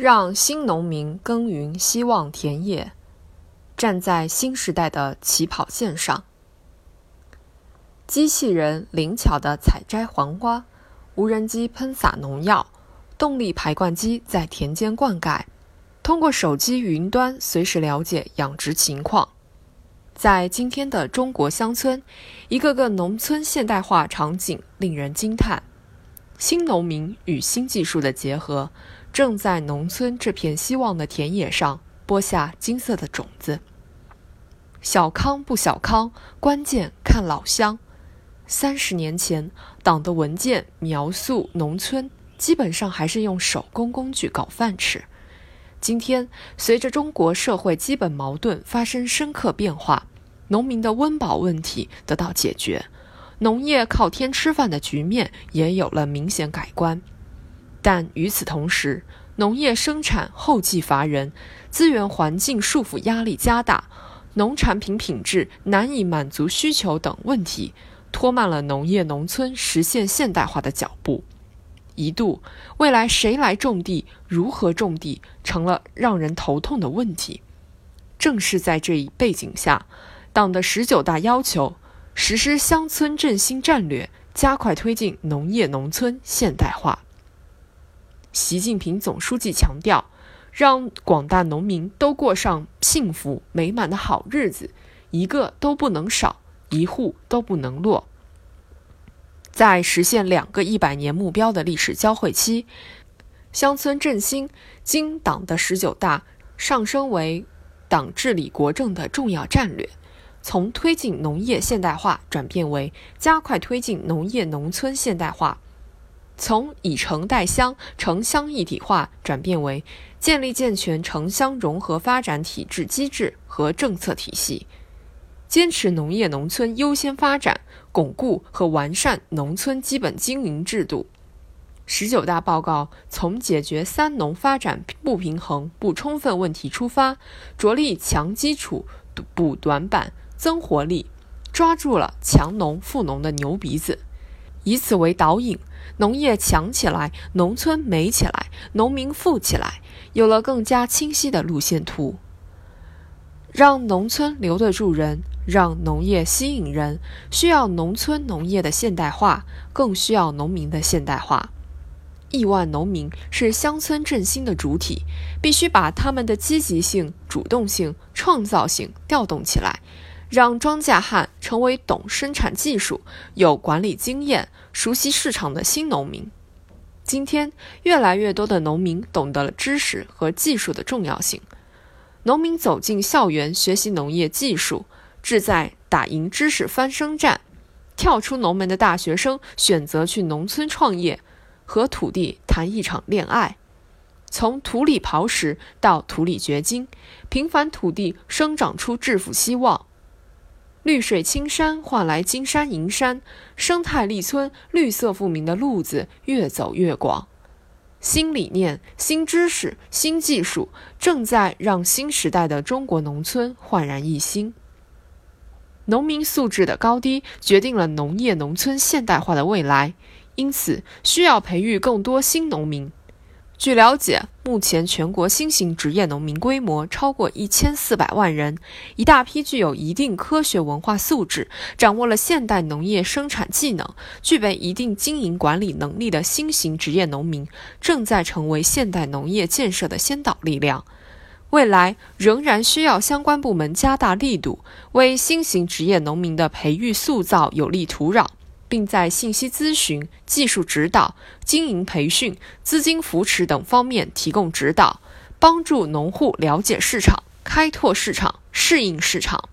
让新农民耕耘希望田野，站在新时代的起跑线上。机器人灵巧地采摘黄瓜，无人机喷洒农药，动力排灌机在田间灌溉，通过手机云端随时了解养殖情况。在今天的中国乡村，一个个农村现代化场景令人惊叹。新农民与新技术的结合。正在农村这片希望的田野上播下金色的种子。小康不小康，关键看老乡。三十年前，党的文件描述农村基本上还是用手工工具搞饭吃。今天，随着中国社会基本矛盾发生深刻变化，农民的温饱问题得到解决，农业靠天吃饭的局面也有了明显改观。但与此同时，农业生产后继乏人，资源环境束缚压力加大，农产品品质难以满足需求等问题，拖慢了农业农村实现现代化的脚步。一度，未来谁来种地、如何种地，成了让人头痛的问题。正是在这一背景下，党的十九大要求实施乡村振兴战略，加快推进农业农村现代化。习近平总书记强调，让广大农民都过上幸福美满的好日子，一个都不能少，一户都不能落。在实现两个一百年目标的历史交汇期，乡村振兴经党的十九大上升为党治理国政的重要战略，从推进农业现代化转变为加快推进农业农村现代化。从以城代乡、城乡一体化转变为建立健全城乡融合发展体制机制和政策体系，坚持农业农村优先发展，巩固和完善农村基本经营制度。十九大报告从解决“三农”发展不平衡不充分问题出发，着力强基础、补短板、增活力，抓住了强农富农的牛鼻子，以此为导引。农业强起来，农村美起来，农民富起来，有了更加清晰的路线图。让农村留得住人，让农业吸引人，需要农村农业的现代化，更需要农民的现代化。亿万农民是乡村振兴的主体，必须把他们的积极性、主动性、创造性调动起来。让庄稼汉成为懂生产技术、有管理经验、熟悉市场的新农民。今天，越来越多的农民懂得了知识和技术的重要性。农民走进校园学习农业技术，志在打赢知识翻身战。跳出农门的大学生选择去农村创业，和土地谈一场恋爱。从土里刨食到土里掘金，平凡土地生长出致富希望。绿水青山换来金山银山，生态立村绿色富民的路子越走越广。新理念、新知识、新技术正在让新时代的中国农村焕然一新。农民素质的高低决定了农业农村现代化的未来，因此需要培育更多新农民。据了解，目前全国新型职业农民规模超过一千四百万人，一大批具有一定科学文化素质、掌握了现代农业生产技能、具备一定经营管理能力的新型职业农民，正在成为现代农业建设的先导力量。未来仍然需要相关部门加大力度，为新型职业农民的培育塑造有利土壤。并在信息咨询、技术指导、经营培训、资金扶持等方面提供指导，帮助农户了解市场、开拓市场、适应市场。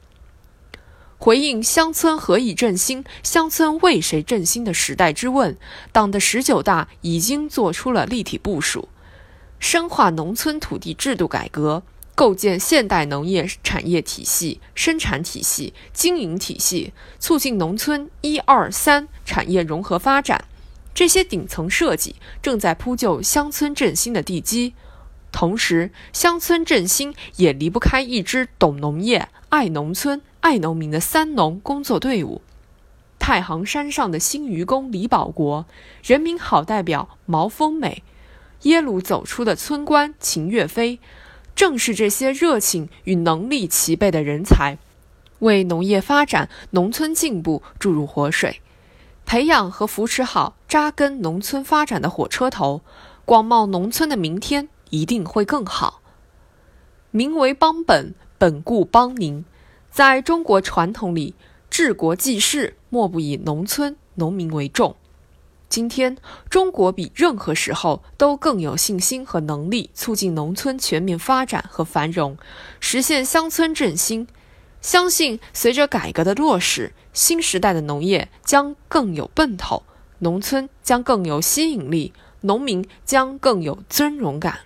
回应“乡村何以振兴？乡村为谁振兴”的时代之问，党的十九大已经做出了立体部署，深化农村土地制度改革。构建现代农业产业体系、生产体系、经营体系，促进农村“一、二、三”产业融合发展，这些顶层设计正在铺就乡村振兴的地基。同时，乡村振兴也离不开一支懂农业、爱农村、爱农民的“三农”工作队伍。太行山上的新愚公李保国，人民好代表毛丰美。耶鲁走出的村官秦岳飞，正是这些热情与能力齐备的人才，为农业发展、农村进步注入活水，培养和扶持好扎根农村发展的火车头，广袤农村的明天一定会更好。民为邦本，本固邦宁。在中国传统里，治国济世莫不以农村农民为重。今天，中国比任何时候都更有信心和能力促进农村全面发展和繁荣，实现乡村振兴。相信随着改革的落实，新时代的农业将更有奔头，农村将更有吸引力，农民将更有尊荣感。